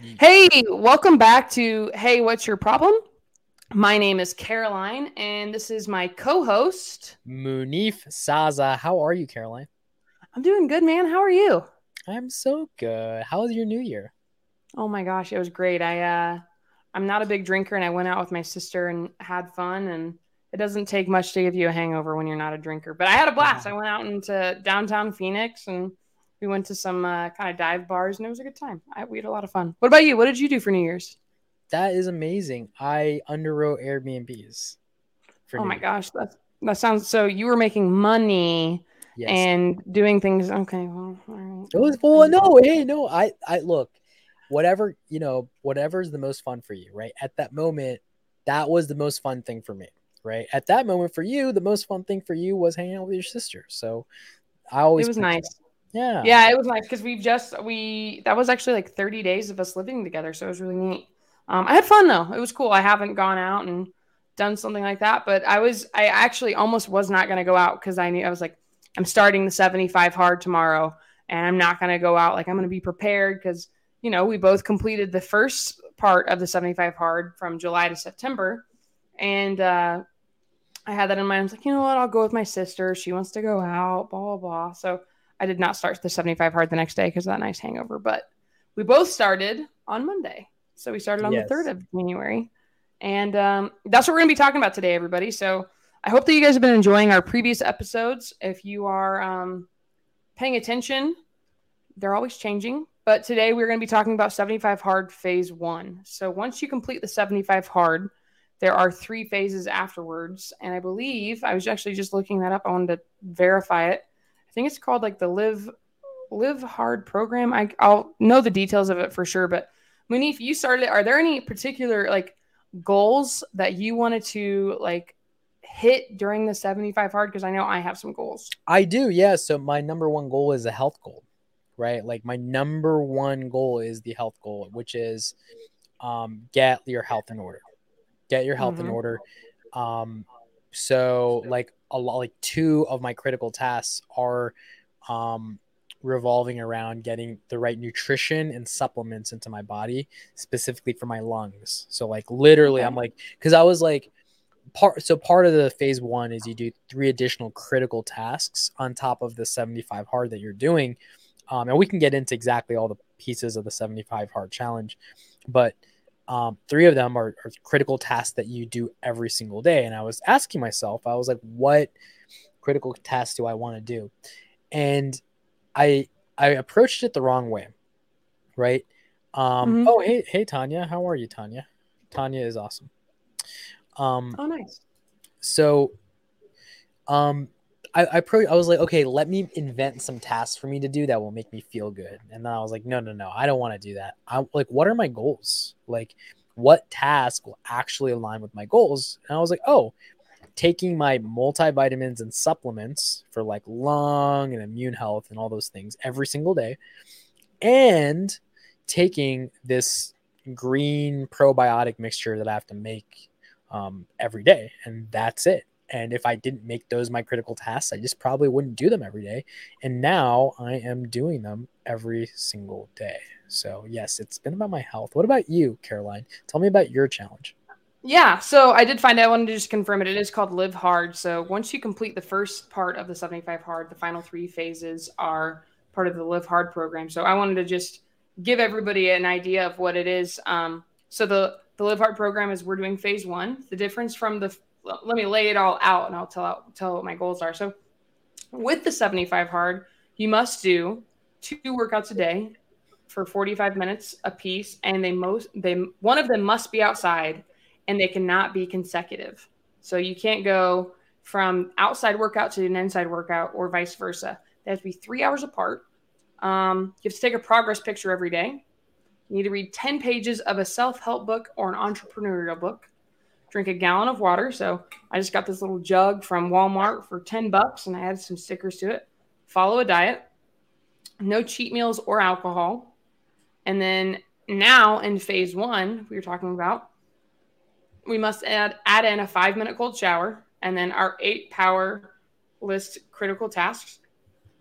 Hey, welcome back to Hey, What's Your Problem? My name is Caroline, and this is my co host, Munif Saza. How are you, Caroline? I'm doing good, man. How are you? I'm so good. How was your new year? Oh my gosh, it was great. I, uh, I'm not a big drinker, and I went out with my sister and had fun. And it doesn't take much to give you a hangover when you're not a drinker. But I had a blast. I went out into downtown Phoenix and we went to some uh, kind of dive bars and it was a good time. I, we had a lot of fun. What about you? What did you do for New Year's? That is amazing. I underwrote Airbnbs. oh my gosh, that that sounds so. You were making money yes. and doing things. Okay, well, It was well, no, hey, no. I, I look, whatever you know, whatever's the most fun for you, right? At that moment, that was the most fun thing for me, right? At that moment for you, the most fun thing for you was hanging out with your sister. So I always it was nice. That. Yeah. Yeah, it was nice because we've just we that was actually like 30 days of us living together, so it was really neat. Um, I had fun though; it was cool. I haven't gone out and done something like that, but I was I actually almost was not going to go out because I knew I was like I'm starting the 75 hard tomorrow, and I'm not going to go out. Like I'm going to be prepared because you know we both completed the first part of the 75 hard from July to September, and uh, I had that in mind. I was like, you know what? I'll go with my sister. She wants to go out. Blah blah blah. So I did not start the 75 hard the next day because of that nice hangover, but we both started on Monday. So we started on yes. the 3rd of January. And um, that's what we're going to be talking about today, everybody. So I hope that you guys have been enjoying our previous episodes. If you are um, paying attention, they're always changing. But today we're going to be talking about 75 hard phase one. So once you complete the 75 hard, there are three phases afterwards. And I believe I was actually just looking that up. I wanted to verify it think it's called like the Live Live Hard program. I, I'll know the details of it for sure. But Munif, you started. it. Are there any particular like goals that you wanted to like hit during the 75 hard? Because I know I have some goals. I do, yeah. So my number one goal is a health goal, right? Like my number one goal is the health goal, which is um, get your health in order. Get your health mm-hmm. in order. Um, so like a lot like two of my critical tasks are um, revolving around getting the right nutrition and supplements into my body specifically for my lungs. So like literally i'm like because i was like part so part of the phase one is you do three additional critical tasks on top of the 75 hard that you're doing. Um, and we can get into exactly all the pieces of the 75 hard challenge but um, three of them are, are, critical tasks that you do every single day. And I was asking myself, I was like, what critical tasks do I want to do? And I I approached it the wrong way, right? Um, mm-hmm. Oh, hey, hey, Tanya, how are you, Tanya? Tanya is awesome. Um, oh, nice. So, um, I, I, pro- I was like, okay, let me invent some tasks for me to do that will make me feel good. And then I was like, no, no, no, I don't want to do that. I am like, what are my goals? Like, what task will actually align with my goals? And I was like, oh, taking my multivitamins and supplements for like lung and immune health and all those things every single day, and taking this green probiotic mixture that I have to make um, every day, and that's it. And if I didn't make those my critical tasks, I just probably wouldn't do them every day. And now I am doing them every single day. So, yes, it's been about my health. What about you, Caroline? Tell me about your challenge. Yeah, so I did find out. I wanted to just confirm it. It is called Live Hard. So once you complete the first part of the 75 Hard, the final three phases are part of the Live Hard program. So I wanted to just give everybody an idea of what it is. Um, so the the Live Hard program is we're doing phase one. The difference from the let me lay it all out and I'll tell out, tell what my goals are. So with the 75 hard, you must do two workouts a day for 45 minutes a piece and they most they one of them must be outside and they cannot be consecutive. So you can't go from outside workout to an inside workout or vice versa. They have to be 3 hours apart. Um, you have to take a progress picture every day. You need to read 10 pages of a self-help book or an entrepreneurial book drink a gallon of water. So I just got this little jug from Walmart for 10 bucks and I added some stickers to it. Follow a diet, no cheat meals or alcohol. And then now in phase one, we were talking about, we must add, add in a five minute cold shower and then our eight power list critical tasks.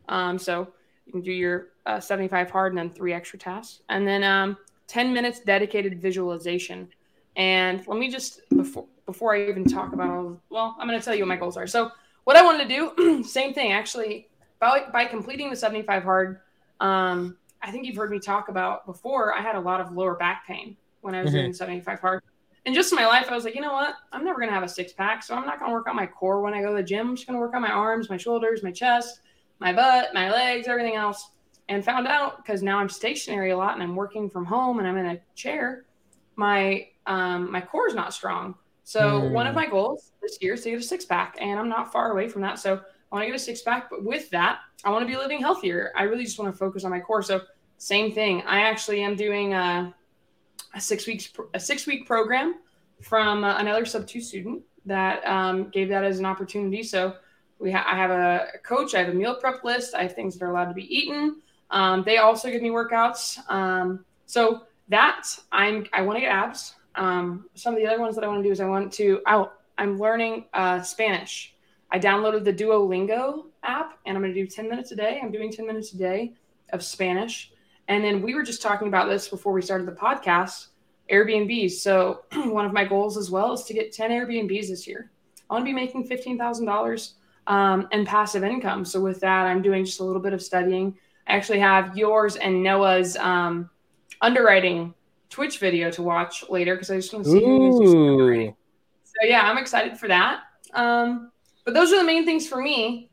Um, so you can do your uh, 75 hard and then three extra tasks. And then um, 10 minutes dedicated visualization. And let me just before before I even talk about all well, I'm going to tell you what my goals are. So what I wanted to do, same thing actually, by by completing the 75 hard. Um, I think you've heard me talk about before. I had a lot of lower back pain when I was mm-hmm. doing 75 hard. And just in my life, I was like, you know what? I'm never gonna have a six pack, so I'm not gonna work on my core when I go to the gym. I'm just gonna work on my arms, my shoulders, my chest, my butt, my legs, everything else. And found out because now I'm stationary a lot and I'm working from home and I'm in a chair. My um, my core is not strong. So mm. one of my goals this year is to get a six pack, and I'm not far away from that. So I want to get a six pack, but with that, I want to be living healthier. I really just want to focus on my core. So same thing. I actually am doing a, a six weeks a six week program from uh, another sub two student that um, gave that as an opportunity. So we ha- I have a coach, I have a meal prep list, I have things that are allowed to be eaten. Um, they also give me workouts. Um, so that I'm I want to get abs. Um, some of the other ones that I want to do is I want to, oh, I'm learning uh, Spanish. I downloaded the Duolingo app and I'm going to do 10 minutes a day. I'm doing 10 minutes a day of Spanish. And then we were just talking about this before we started the podcast Airbnbs. So, one of my goals as well is to get 10 Airbnbs this year. I want to be making $15,000 um, in passive income. So, with that, I'm doing just a little bit of studying. I actually have yours and Noah's um, underwriting Twitch video to watch later because I just want to see who's So yeah, I'm excited for that. Um, but those are the main things for me,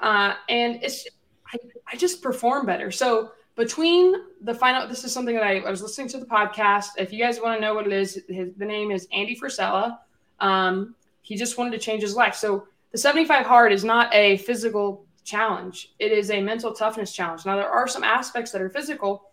uh, and it's I, I just perform better. So between the final, this is something that I, I was listening to the podcast. If you guys want to know what it is, his, the name is Andy Frisella. Um, he just wanted to change his life. So the 75 hard is not a physical challenge; it is a mental toughness challenge. Now there are some aspects that are physical,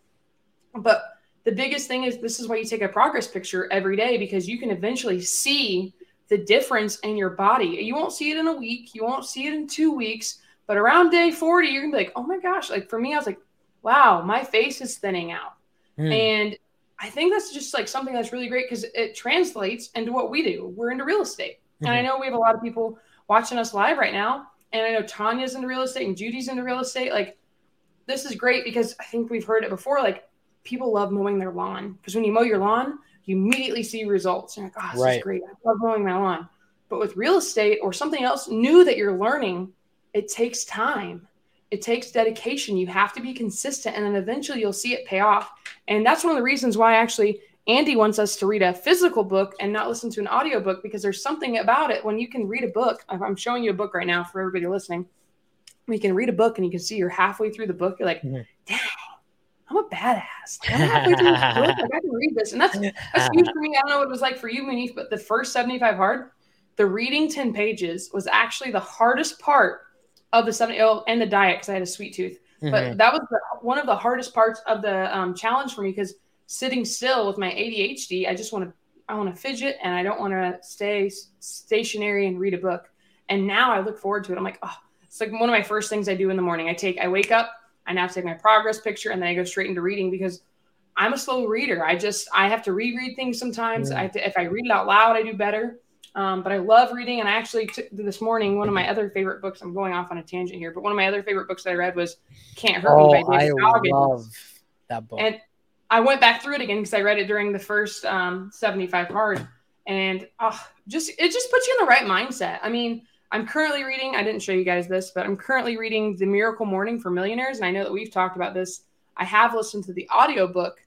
but the biggest thing is this is why you take a progress picture every day because you can eventually see the difference in your body. You won't see it in a week, you won't see it in two weeks, but around day 40, you're gonna be like, oh my gosh. Like for me, I was like, wow, my face is thinning out. Mm. And I think that's just like something that's really great because it translates into what we do. We're into real estate. Mm-hmm. And I mm-hmm. know we have a lot of people watching us live right now. And I know Tanya's into real estate and Judy's into real estate. Like, this is great because I think we've heard it before. Like, people love mowing their lawn because when you mow your lawn, you immediately see results. You're like, oh, this right. is great. I love mowing my lawn. But with real estate or something else new that you're learning, it takes time. It takes dedication. You have to be consistent, and then eventually you'll see it pay off. And that's one of the reasons why actually Andy wants us to read a physical book and not listen to an audio book because there's something about it when you can read a book. I'm showing you a book right now for everybody listening. We can read a book and you can see you're halfway through the book. You're like, mm-hmm. dang, I'm a badass. I'm halfway through Like, I can read this. And that's that's huge for me. I don't know what it was like for you, Munif, but the first 75 hard, the reading 10 pages was actually the hardest part of the 70 oh, and the diet because I had a sweet tooth. Mm-hmm. But that was the, one of the hardest parts of the um, challenge for me because sitting still with my ADHD, I just want to I want to fidget and I don't want to stay stationary and read a book. And now I look forward to it. I'm like, oh, it's like one of my first things I do in the morning. I take I wake up, I now take my progress picture and then I go straight into reading because I'm a slow reader. I just I have to reread things sometimes. Yeah. I to, if I read it out loud, I do better. Um, but I love reading, and I actually took this morning one of my other favorite books. I'm going off on a tangent here, but one of my other favorite books that I read was "Can't Hurt oh, Me" by David I Goggins. love that book. And I went back through it again because I read it during the first um, 75 hard, and oh, just it just puts you in the right mindset. I mean, I'm currently reading, I didn't show you guys this, but I'm currently reading The Miracle Morning for Millionaires. And I know that we've talked about this. I have listened to the audiobook,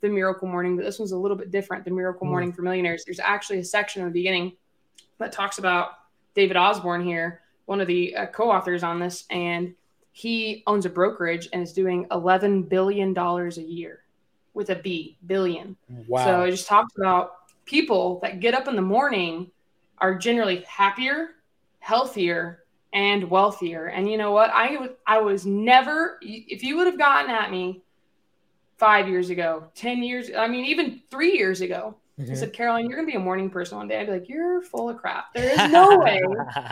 The Miracle Morning, but this one's a little bit different, The Miracle mm. Morning for Millionaires. There's actually a section in the beginning that talks about David Osborne here, one of the uh, co authors on this. And he owns a brokerage and is doing $11 billion a year with a B, billion. Wow. So it just talks about people that get up in the morning are generally happier healthier and wealthier. And you know what? I I was never if you would have gotten at me 5 years ago, 10 years, I mean even 3 years ago. Mm-hmm. I said, Caroline, you're going to be a morning person one day. I'd be like, you're full of crap. There is no way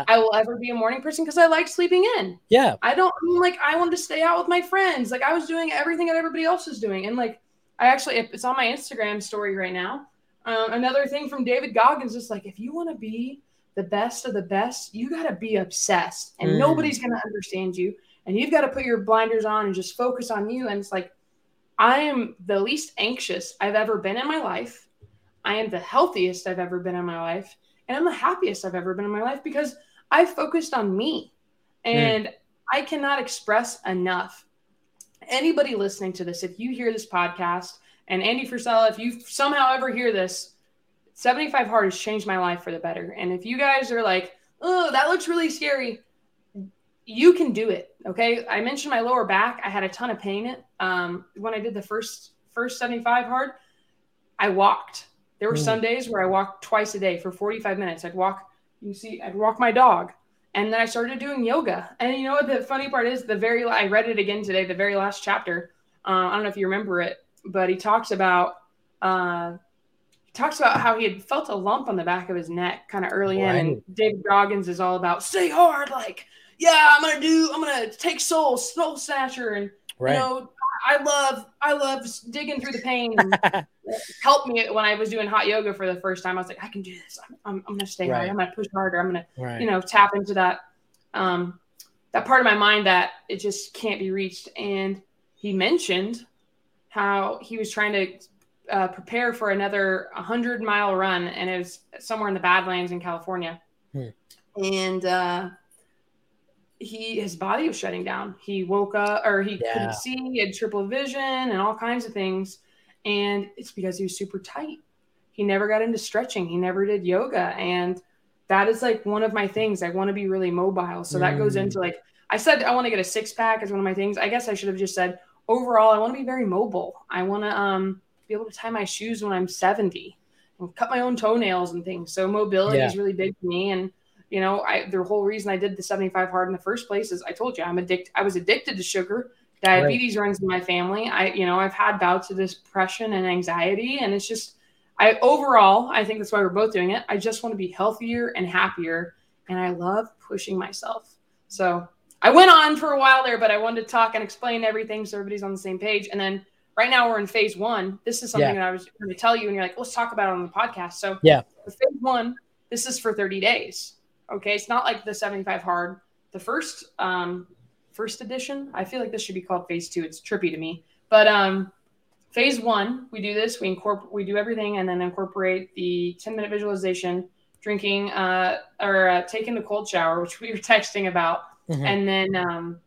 I will ever be a morning person because I like sleeping in. Yeah. I don't I mean, like, I wanted to stay out with my friends. Like, I was doing everything that everybody else was doing. And like, I actually, it's on my Instagram story right now. Um, another thing from David Goggins is like, if you want to be the best of the best, you got to be obsessed and mm. nobody's going to understand you. And you've got to put your blinders on and just focus on you. And it's like, I am the least anxious I've ever been in my life. I am the healthiest I've ever been in my life. And I'm the happiest I've ever been in my life because I focused on me. Hmm. And mm. I cannot express enough. Anybody listening to this, if you hear this podcast, and Andy Frisella, if you somehow ever hear this, 75 hard has changed my life for the better. And if you guys are like, oh, that looks really scary, you can do it. Okay. I mentioned my lower back. I had a ton of pain it um, when I did the first first 75 hard. I walked. There were mm. some days where I walked twice a day for 45 minutes. I'd walk, you see, I'd walk my dog. And then I started doing yoga. And you know what the funny part is? The very I read it again today, the very last chapter. Uh, I don't know if you remember it, but he talks about uh, talks about how he had felt a lump on the back of his neck kind of early right. in. And David Goggins is all about stay hard, like yeah, I'm gonna do, I'm gonna take soul, soul snatcher, and right. you know, I love, I love digging through the pain. helped me when I was doing hot yoga for the first time. I was like, I can do this. I'm, I'm, I'm gonna stay right. hard. I'm gonna push harder. I'm gonna, right. you know, tap into that, um, that part of my mind that it just can't be reached. And he mentioned how he was trying to uh, prepare for another 100 mile run, and it was somewhere in the Badlands in California. Hmm. And uh, he his body was shutting down. He woke up or he yeah. couldn't see, he had triple vision and all kinds of things. And it's because he was super tight. He never got into stretching. He never did yoga. And that is like one of my things. I want to be really mobile. So that goes into mm. like I said I want to get a six pack as one of my things. I guess I should have just said overall I want to be very mobile. I want to um be able to tie my shoes when I'm 70 and cut my own toenails and things. So mobility yeah. is really big for me and you know, I the whole reason I did the 75 hard in the first place is I told you I'm addicted. I was addicted to sugar. Diabetes right. runs in my family. I, you know, I've had bouts of depression and anxiety, and it's just, I overall, I think that's why we're both doing it. I just want to be healthier and happier, and I love pushing myself. So I went on for a while there, but I wanted to talk and explain everything so everybody's on the same page. And then right now we're in phase one. This is something yeah. that I was going to tell you, and you're like, let's talk about it on the podcast. So yeah, phase one, this is for 30 days. Okay, it's not like the 75 hard. The first um first edition, I feel like this should be called phase two. It's trippy to me. But um phase one, we do this, we incorporate we do everything and then incorporate the 10 minute visualization, drinking uh or uh, taking the cold shower, which we were texting about. Mm-hmm. And then um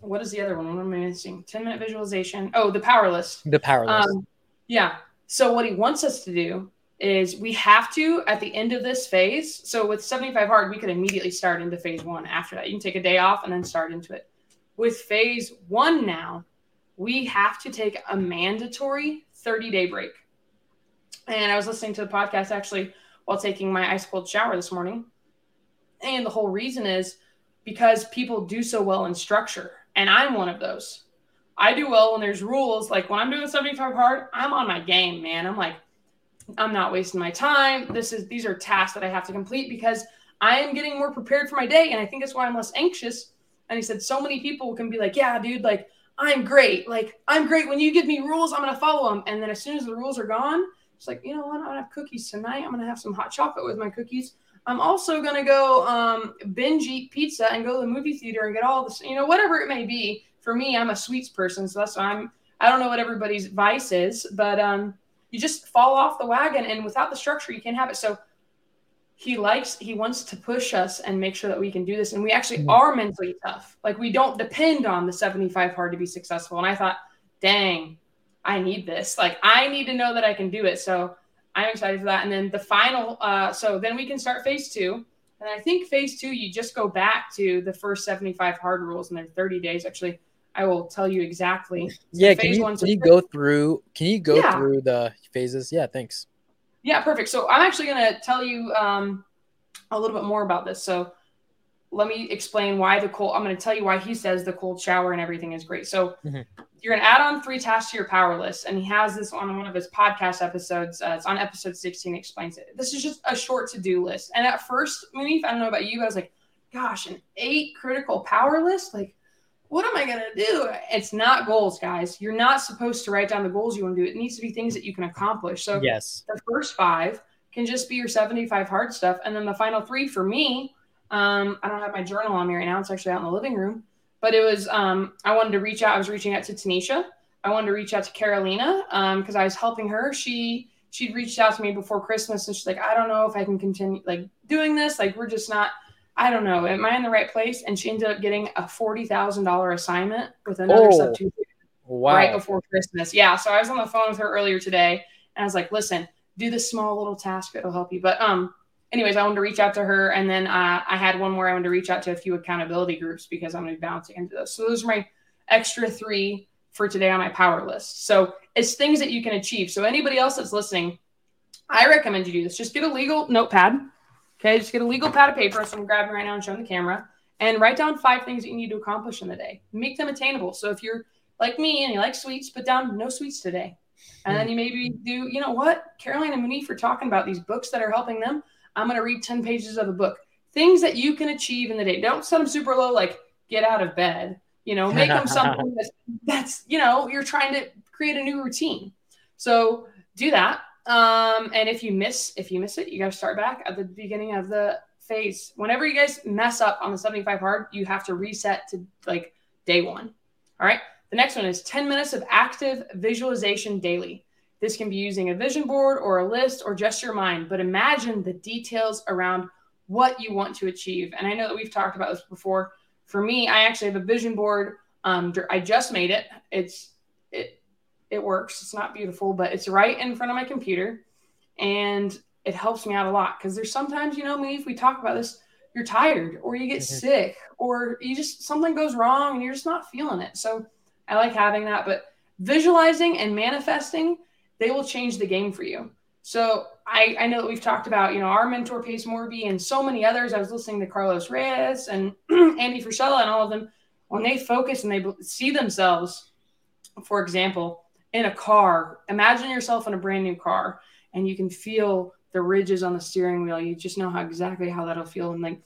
what is the other one? What am I missing? 10 minute visualization. Oh, the power list. The power list. Um, yeah. So what he wants us to do is we have to at the end of this phase. So with 75 hard, we could immediately start into phase one after that. You can take a day off and then start into it. With phase one now, we have to take a mandatory 30 day break. And I was listening to the podcast actually while taking my ice cold shower this morning. And the whole reason is because people do so well in structure. And I'm one of those. I do well when there's rules. Like when I'm doing 75 hard, I'm on my game, man. I'm like, I'm not wasting my time. This is these are tasks that I have to complete because I am getting more prepared for my day. And I think that's why I'm less anxious. And he said, so many people can be like, yeah, dude, like I'm great. Like I'm great. When you give me rules, I'm gonna follow them. And then as soon as the rules are gone, it's like, you know what? I'm gonna have cookies tonight. I'm gonna have some hot chocolate with my cookies. I'm also gonna go um, binge eat pizza and go to the movie theater and get all this, you know, whatever it may be. For me, I'm a sweets person, so that's why I'm. I don't know what everybody's vice is, but um, you just fall off the wagon and without the structure you can't have it so he likes he wants to push us and make sure that we can do this and we actually mm-hmm. are mentally tough like we don't depend on the 75 hard to be successful and i thought dang i need this like i need to know that i can do it so i'm excited for that and then the final uh, so then we can start phase two and i think phase two you just go back to the first 75 hard rules and they're 30 days actually I will tell you exactly. So yeah, can you, can you go through? Can you go yeah. through the phases? Yeah, thanks. Yeah, perfect. So I'm actually going to tell you um, a little bit more about this. So let me explain why the cold. I'm going to tell you why he says the cold shower and everything is great. So mm-hmm. you're going to add on three tasks to your power list, and he has this on one of his podcast episodes. Uh, it's on episode 16. Explains it. This is just a short to do list. And at first, Munif, I don't know about you, I was like, "Gosh, an eight critical power list, like." what am I going to do? It's not goals, guys. You're not supposed to write down the goals you want to do. It needs to be things that you can accomplish. So, yes, the first five can just be your 75 hard stuff. And then the final three for me, um, I don't have my journal on me right now. It's actually out in the living room. But it was, um, I wanted to reach out. I was reaching out to Tanisha I wanted to reach out to Carolina because um, I was helping her. She she'd reached out to me before Christmas and she's like, I don't know if I can continue like doing this. Like we're just not. I don't know. Am I in the right place? And she ended up getting a forty thousand dollar assignment with another oh, sub two wow. right before Christmas. Yeah. So I was on the phone with her earlier today, and I was like, "Listen, do this small little task It'll help you." But um, anyways, I wanted to reach out to her, and then uh, I had one more. I wanted to reach out to a few accountability groups because I'm going to be bouncing into those. So those are my extra three for today on my power list. So it's things that you can achieve. So anybody else that's listening, I recommend you do this. Just get a legal notepad Okay, just get a legal pad of paper. So I'm grabbing right now and showing the camera and write down five things that you need to accomplish in the day. Make them attainable. So if you're like me and you like sweets, put down no sweets today. And then you maybe do, you know what? Caroline and Munif are talking about these books that are helping them. I'm going to read 10 pages of a book. Things that you can achieve in the day. Don't set them super low, like get out of bed. You know, make them something that's, that's, you know, you're trying to create a new routine. So do that. Um, and if you miss if you miss it, you got to start back at the beginning of the phase. Whenever you guys mess up on the 75 hard, you have to reset to like day one. All right. The next one is 10 minutes of active visualization daily. This can be using a vision board or a list or just your mind, but imagine the details around what you want to achieve. And I know that we've talked about this before. For me, I actually have a vision board. Um, I just made it. It's it it works. It's not beautiful, but it's right in front of my computer and it helps me out a lot because there's sometimes, you know, me, if we talk about this, you're tired or you get mm-hmm. sick or you just something goes wrong and you're just not feeling it. So I like having that, but visualizing and manifesting, they will change the game for you. So I, I know that we've talked about, you know, our mentor Pace Morby and so many others. I was listening to Carlos Reyes and Andy Frisella and all of them. When they focus and they see themselves, for example, in a car, imagine yourself in a brand new car and you can feel the ridges on the steering wheel. You just know how exactly how that'll feel. And like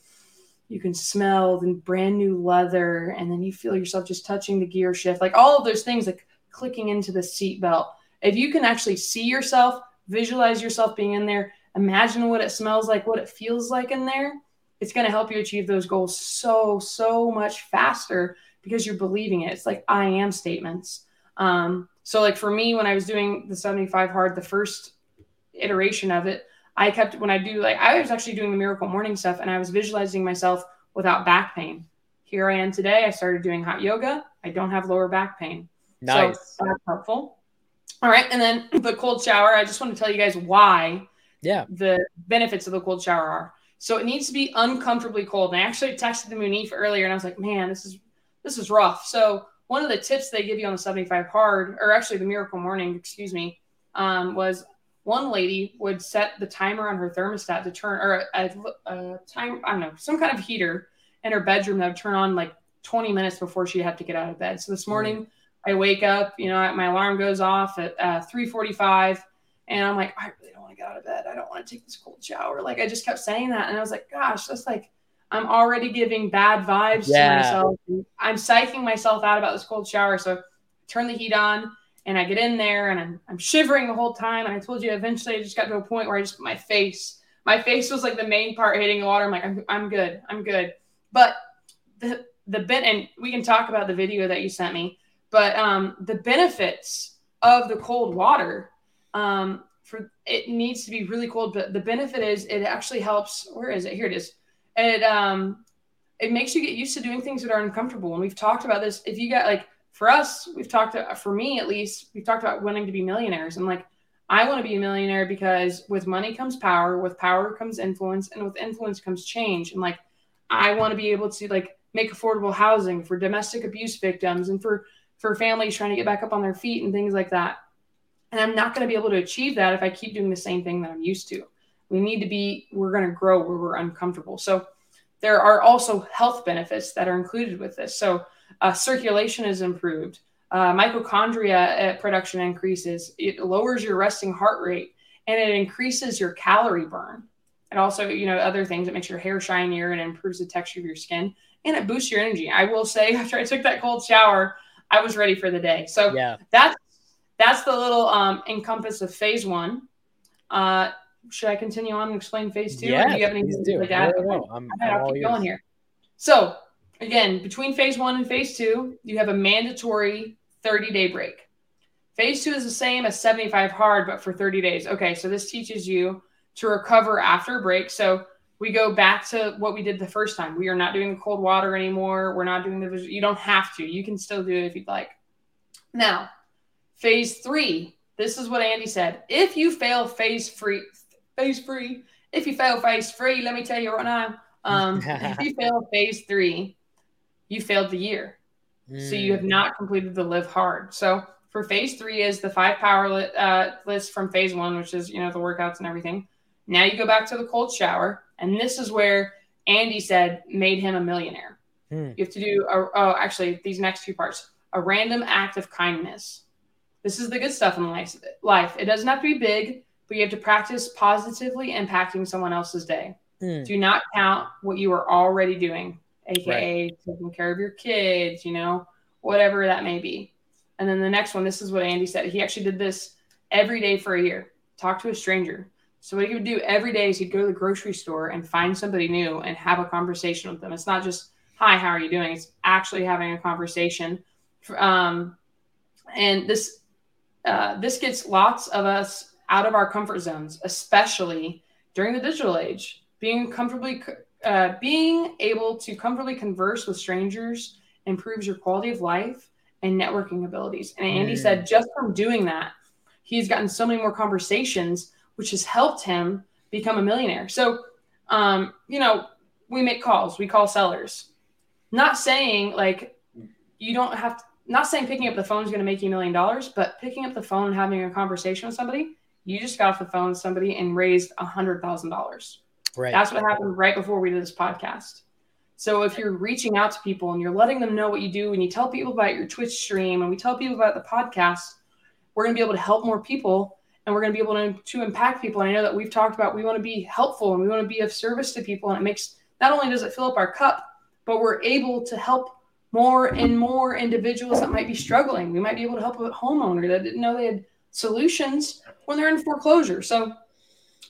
you can smell the brand new leather and then you feel yourself just touching the gear shift, like all of those things like clicking into the seat belt. If you can actually see yourself, visualize yourself being in there, imagine what it smells like, what it feels like in there, it's going to help you achieve those goals so, so much faster because you're believing it. It's like I am statements. Um, so like for me, when I was doing the 75 hard, the first iteration of it, I kept when I do like I was actually doing the miracle morning stuff and I was visualizing myself without back pain. Here I am today. I started doing hot yoga. I don't have lower back pain. Nice. So that's helpful. All right. And then the cold shower. I just want to tell you guys why yeah the benefits of the cold shower are. So it needs to be uncomfortably cold. And I actually texted the Munif earlier and I was like, man, this is this is rough. So one of the tips they give you on the 75 hard, or actually the miracle morning, excuse me, um, was one lady would set the timer on her thermostat to turn, or a, a, time, I don't know, some kind of heater in her bedroom that would turn on like 20 minutes before she'd have to get out of bed. So this morning, mm. I wake up, you know, my alarm goes off at uh, 3:45, and I'm like, I really don't want to get out of bed. I don't want to take this cold shower. Like I just kept saying that, and I was like, gosh, that's like I'm already giving bad vibes yeah. to myself. I'm psyching myself out about this cold shower. So I turn the heat on and I get in there and I'm, I'm shivering the whole time. And I told you eventually I just got to a point where I just put my face, my face was like the main part hitting the water. I'm like, I'm, I'm good. I'm good. But the, the bit, and we can talk about the video that you sent me, but um, the benefits of the cold water, um, for it needs to be really cold. But the benefit is it actually helps. Where is it? Here it is it um it makes you get used to doing things that are uncomfortable. And we've talked about this. If you got like for us, we've talked for me at least, we've talked about wanting to be millionaires. And like I want to be a millionaire because with money comes power, with power comes influence, and with influence comes change. And like I want to be able to like make affordable housing for domestic abuse victims and for for families trying to get back up on their feet and things like that. And I'm not going to be able to achieve that if I keep doing the same thing that I'm used to. We need to be, we're going to grow where we're uncomfortable. So there are also health benefits that are included with this. So uh, circulation is improved, uh, mitochondria uh, production increases, it lowers your resting heart rate, and it increases your calorie burn. And also, you know, other things. It makes your hair shinier and improves the texture of your skin, and it boosts your energy. I will say, after I took that cold shower, I was ready for the day. So yeah. that's that's the little um, encompass of phase one. Uh, should I continue on and explain phase two? Yeah, do you have anything to like that? No, I'm, I'm I'll keep going here. So again, between phase one and phase two, you have a mandatory 30 day break. Phase two is the same as 75 hard, but for 30 days. Okay, so this teaches you to recover after a break. So we go back to what we did the first time. We are not doing the cold water anymore. We're not doing the visual. You don't have to. You can still do it if you'd like. Now, phase three. This is what Andy said. If you fail phase free, phase free. If you fail phase free, let me tell you right now. Um, if you fail phase three, you failed the year. Mm. So you have not completed the live hard. So for phase three is the five power li- uh, list from phase one, which is you know the workouts and everything. Now you go back to the cold shower, and this is where Andy said made him a millionaire. Hmm. You have to do, a, oh, actually, these next two parts a random act of kindness. This is the good stuff in life. Life. It doesn't have to be big, but you have to practice positively impacting someone else's day. Hmm. Do not count what you are already doing, aka right. taking care of your kids, you know, whatever that may be. And then the next one, this is what Andy said. He actually did this every day for a year. Talk to a stranger. So what he would do every day is he'd go to the grocery store and find somebody new and have a conversation with them. It's not just hi, how are you doing? It's actually having a conversation. Um, and this uh, this gets lots of us out of our comfort zones, especially during the digital age. Being comfortably uh, being able to comfortably converse with strangers improves your quality of life and networking abilities. And Andy mm. said just from doing that, he's gotten so many more conversations which has helped him become a millionaire. So, um, you know, we make calls, we call sellers. Not saying like you don't have to, not saying picking up the phone is going to make you a million dollars, but picking up the phone and having a conversation with somebody, you just got off the phone with somebody and raised a hundred thousand dollars. Right. That's what happened right before we did this podcast. So if you're reaching out to people and you're letting them know what you do and you tell people about your Twitch stream and we tell people about the podcast, we're going to be able to help more people and we're going to be able to, to impact people. And I know that we've talked about we want to be helpful and we want to be of service to people. And it makes not only does it fill up our cup, but we're able to help more and more individuals that might be struggling. We might be able to help a homeowner that didn't know they had solutions when they're in foreclosure. So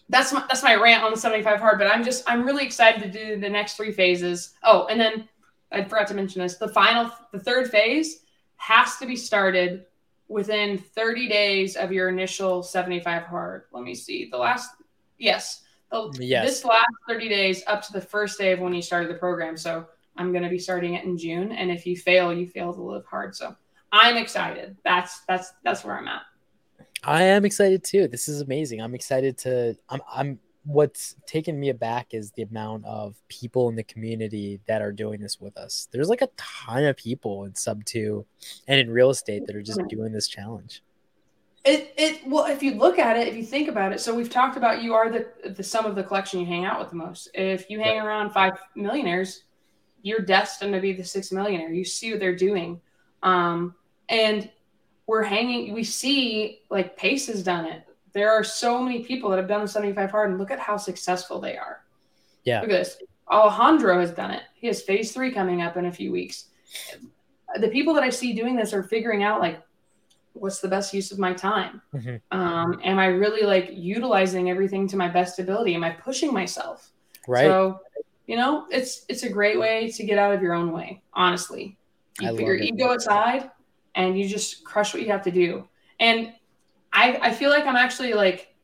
that's my that's my rant on the 75 hard. But I'm just I'm really excited to do the next three phases. Oh, and then I forgot to mention this. The final the third phase has to be started within 30 days of your initial 75 hard. Let me see. The last, yes, the, yes. this last 30 days up to the first day of when you started the program. So I'm going to be starting it in June. And if you fail, you fail to live hard. So I'm excited. That's, that's, that's where I'm at. I am excited too. This is amazing. I'm excited to, I'm, I'm, what's taken me aback is the amount of people in the community that are doing this with us. There's like a ton of people in sub two and in real estate that are just doing this challenge. It it well, if you look at it, if you think about it, so we've talked about you are the the sum of the collection you hang out with the most. If you hang around five millionaires, you're destined to be the sixth millionaire. You see what they're doing, um, and we're hanging. We see like Pace has done it. There are so many people that have done the 75 hard and look at how successful they are. Yeah. Look at this. Alejandro has done it. He has phase three coming up in a few weeks. The people that I see doing this are figuring out like, what's the best use of my time? Mm-hmm. Um, am I really like utilizing everything to my best ability? Am I pushing myself? Right. So, you know, it's it's a great way to get out of your own way. Honestly, you put your ego aside and you just crush what you have to do. And I, I feel like I'm actually like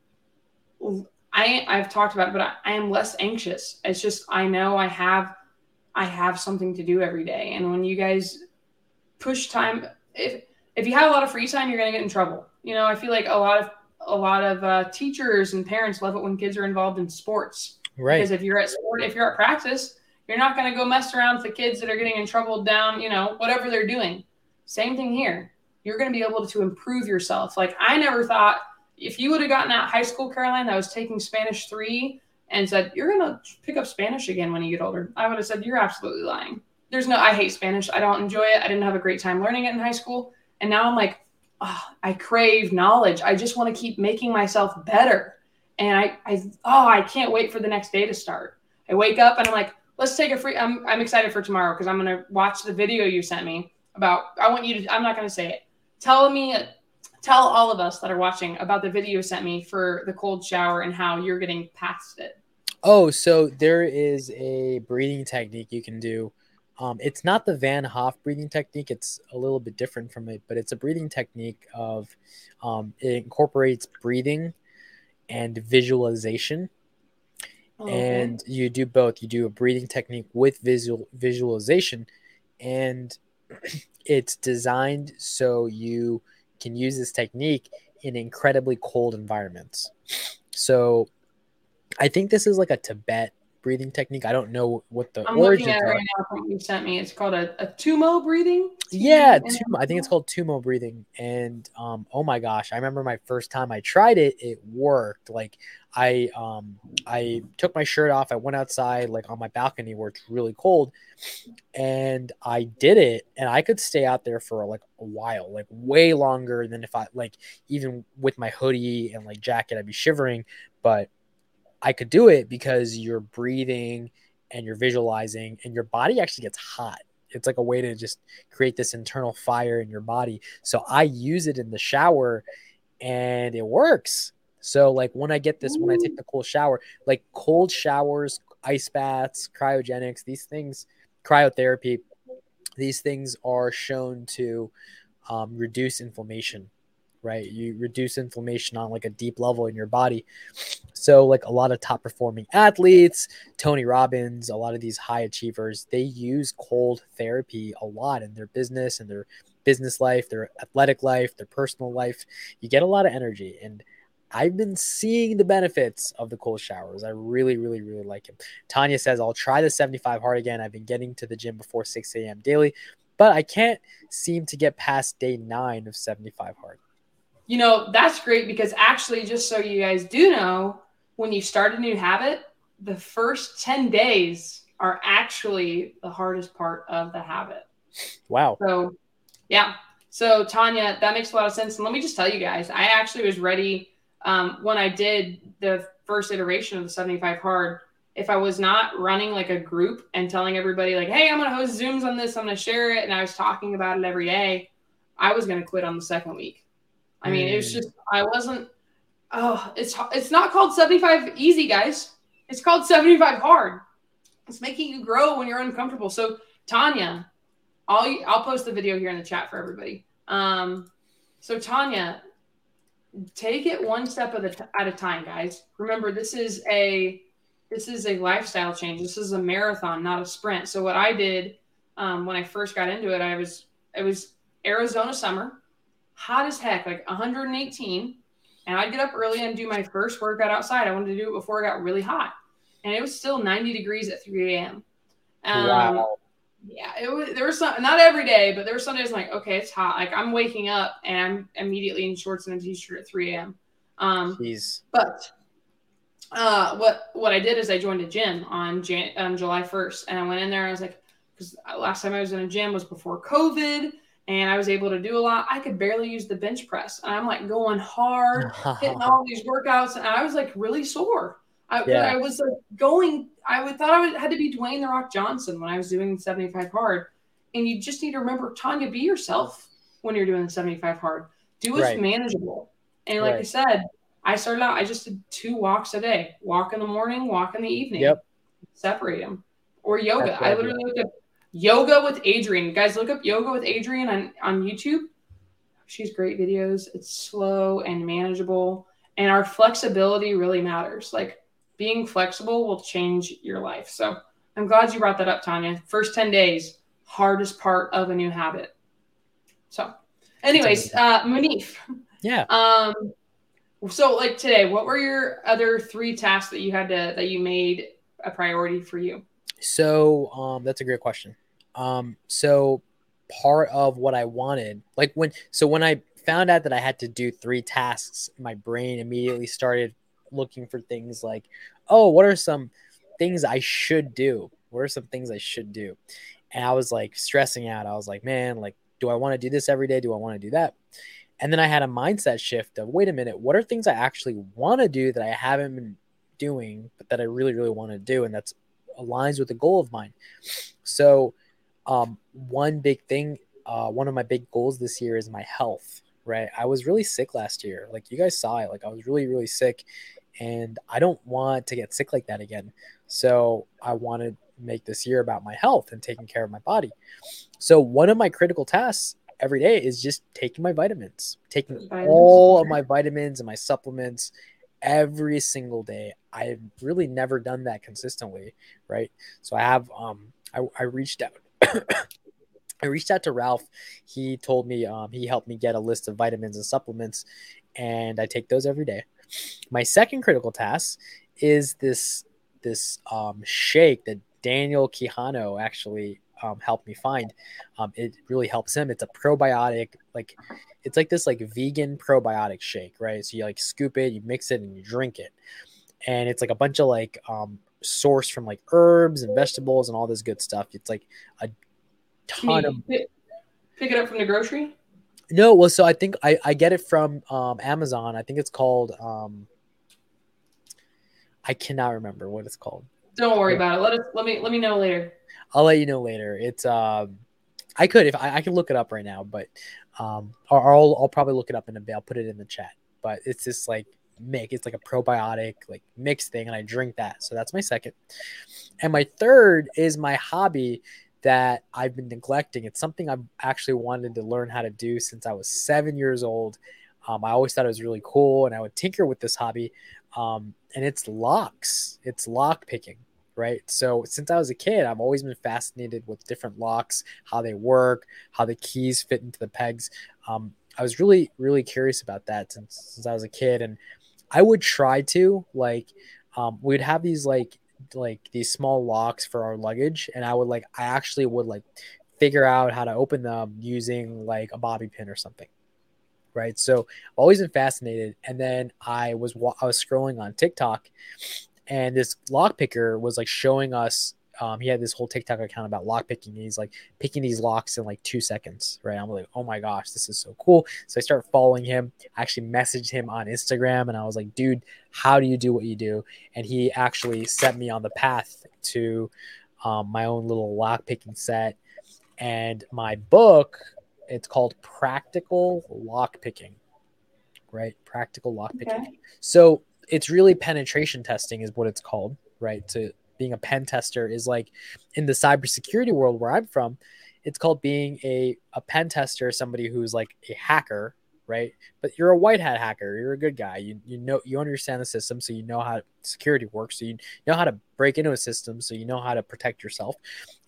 I I've talked about it, but I, I am less anxious. It's just I know I have I have something to do every day. And when you guys push time if if you have a lot of free time, you're gonna get in trouble. You know, I feel like a lot of a lot of uh, teachers and parents love it when kids are involved in sports. Right. Because if you're at sport, if you're at practice, you're not going to go mess around with the kids that are getting in trouble down, you know, whatever they're doing. Same thing here you're going to be able to improve yourself. Like I never thought if you would have gotten out high school, Caroline, that was taking Spanish three and said, you're going to pick up Spanish again when you get older. I would have said, you're absolutely lying. There's no, I hate Spanish. I don't enjoy it. I didn't have a great time learning it in high school. And now I'm like, oh, I crave knowledge. I just want to keep making myself better. And I, I, oh, I can't wait for the next day to start. I wake up and I'm like, let's take a free, I'm, I'm excited for tomorrow because I'm going to watch the video you sent me about, I want you to, I'm not going to say it tell me tell all of us that are watching about the video you sent me for the cold shower and how you're getting past it oh so there is a breathing technique you can do Um, it's not the Wim Hof breathing technique. It's a little bit different from it, but it's a breathing technique of um, it incorporates breathing and visualization. Oh, okay. And you do both. You do a breathing technique with visual visualization, and it's designed so you can use this technique in incredibly cold environments. So I think this is like a Tibet breathing technique. I don't know what the I'm looking at right now you sent me. It's called a, a Tummo breathing. Yeah, Tummo. I think it's called Tummo breathing. And um, oh my gosh, I remember my first time I tried it, it worked. Like I um I took my shirt off, I went outside like on my balcony where it's really cold, and I did it, and I could stay out there for like a while, like way longer than if I like even with my hoodie and like jacket, I'd be shivering, but I could do it because you're breathing and you're visualizing and your body actually gets hot. It's like a way to just create this internal fire in your body. So I use it in the shower and it works. So like when I get this, when I take the cold shower, like cold showers, ice baths, cryogenics, these things, cryotherapy, these things are shown to um, reduce inflammation right? You reduce inflammation on like a deep level in your body. So, like a lot of top performing athletes, Tony Robbins, a lot of these high achievers, they use cold therapy a lot in their business and their business life, their athletic life, their personal life. You get a lot of energy. And I've been seeing the benefits of the cold showers. I really, really, really like it. Tanya says, I'll try the 75 hard again. I've been getting to the gym before 6 a.m. daily, but I can't seem to get past day nine of 75 hard you know, that's great because actually, just so you guys do know, when you start a new habit, the first 10 days are actually the hardest part of the habit. Wow. So, yeah. So, Tanya, that makes a lot of sense. And let me just tell you guys, I actually was ready um, when I did the first iteration of the 75 hard. If I was not running like a group and telling everybody, like, hey, I'm going to host Zooms on this, I'm going to share it, and I was talking about it every day, I was going to quit on the second week I mean, mm. it was mm. just I wasn't. Oh, it's it's not called 75 easy, guys. It's called 75 hard. It's making you grow when you're uncomfortable. So Tanya, I'll I'll post the video here in the chat for everybody. Um, so Tanya, take it one step at a, t- at a time, guys. Remember, this is a this is a lifestyle change. This is a marathon, not a sprint. So what I did um, when I first got into it, I was it was Arizona summer hot as heck, like 118. And I'd get up early and do my first workout outside. I wanted to do it before it got really hot. And it was still 90 degrees at 3 a.m. Um, wow. Yeah, it was. There was some, not every day, but there were some days I'm like, okay, it's hot. Like I'm waking up and I'm immediately in shorts and a t-shirt at 3 a.m. Um, Jeez. But uh, what what I did is I joined a gym on Jan- on July 1st, and I went in there. and I was like, because last time I was in a gym was before COVID and I was able to do a lot. I could barely use the bench press. I'm like going hard, hitting all these workouts, and I was like really sore. I, yeah. I was like going, I would, thought I would, had to be Dwayne the Rock Johnson when I was doing 75 hard. And you just need to remember, Tanya, be yourself when you're doing the 75 hard. Do what's right. manageable. And like right. I said, I started out, I just did two walks a day walk in the morning, walk in the evening. Yep. Separate them. Or yoga. I literally looked at Yoga with Adriene. Guys, look up Yoga with Adriene on, on YouTube. She's great videos. It's slow and manageable. And our flexibility really matters. Like being flexible will change your life. So I'm glad you brought that up, Tanya. First 10 days, hardest part of a new habit. So, anyways, uh, Munif. Yeah. Um, so like today, what were your other three tasks that you had to that you made a priority for you? So, um, that's a great question. Um, so part of what I wanted, like when, so when I found out that I had to do three tasks, my brain immediately started looking for things like, oh, what are some things I should do? What are some things I should do? And I was like stressing out. I was like, man, like, do I want to do this every day? Do I want to do that? And then I had a mindset shift of, wait a minute, what are things I actually want to do that I haven't been doing, but that I really, really want to do? And that's aligns with a goal of mine. So um, one big thing, uh, one of my big goals this year is my health. Right, I was really sick last year. Like you guys saw it. Like I was really, really sick, and I don't want to get sick like that again. So I want to make this year about my health and taking care of my body. So one of my critical tasks every day is just taking my vitamins, taking vitamins. all of my vitamins and my supplements every single day. I've really never done that consistently, right? So I have um I, I reached out I reached out to Ralph. He told me um, he helped me get a list of vitamins and supplements, and I take those every day. My second critical task is this this um, shake that Daniel Quijano actually um, helped me find. Um, it really helps him. It's a probiotic, like it's like this like vegan probiotic shake, right? So you like scoop it, you mix it, and you drink it, and it's like a bunch of like um, source from like herbs and vegetables and all this good stuff. It's like a ton of pick, pick it up from the grocery. No, well, so I think I, I get it from um, Amazon. I think it's called um, I cannot remember what it's called. Don't worry about it. Let us let me let me know later. I'll let you know later. It's um, I could if I, I can look it up right now, but um, or, I'll I'll probably look it up in a. I'll put it in the chat. But it's just like mix. It's like a probiotic like mix thing, and I drink that. So that's my second. And my third is my hobby that I've been neglecting. It's something I've actually wanted to learn how to do since I was seven years old. Um, I always thought it was really cool, and I would tinker with this hobby. Um, and it's locks. It's lock picking, right? So since I was a kid, I've always been fascinated with different locks, how they work, how the keys fit into the pegs. Um, I was really, really curious about that since, since I was a kid, and I would try to like. Um, we'd have these like like these small locks for our luggage and i would like i actually would like figure out how to open them using like a bobby pin or something right so i've always been fascinated and then i was i was scrolling on tiktok and this lock picker was like showing us um, he had this whole TikTok account about lock picking. He's like picking these locks in like two seconds, right? I'm like, oh my gosh, this is so cool. So I start following him. I actually messaged him on Instagram and I was like, dude, how do you do what you do? And he actually set me on the path to um, my own little lock picking set. And my book, it's called Practical Lock Picking, right? Practical Lock Picking. Okay. So it's really penetration testing, is what it's called, right? To being a pen tester is like in the cybersecurity world where I'm from, it's called being a, a pen tester, somebody who's like a hacker, right? But you're a white hat hacker. You're a good guy. You, you know, you understand the system. So you know how security works. So you know how to break into a system. So you know how to protect yourself.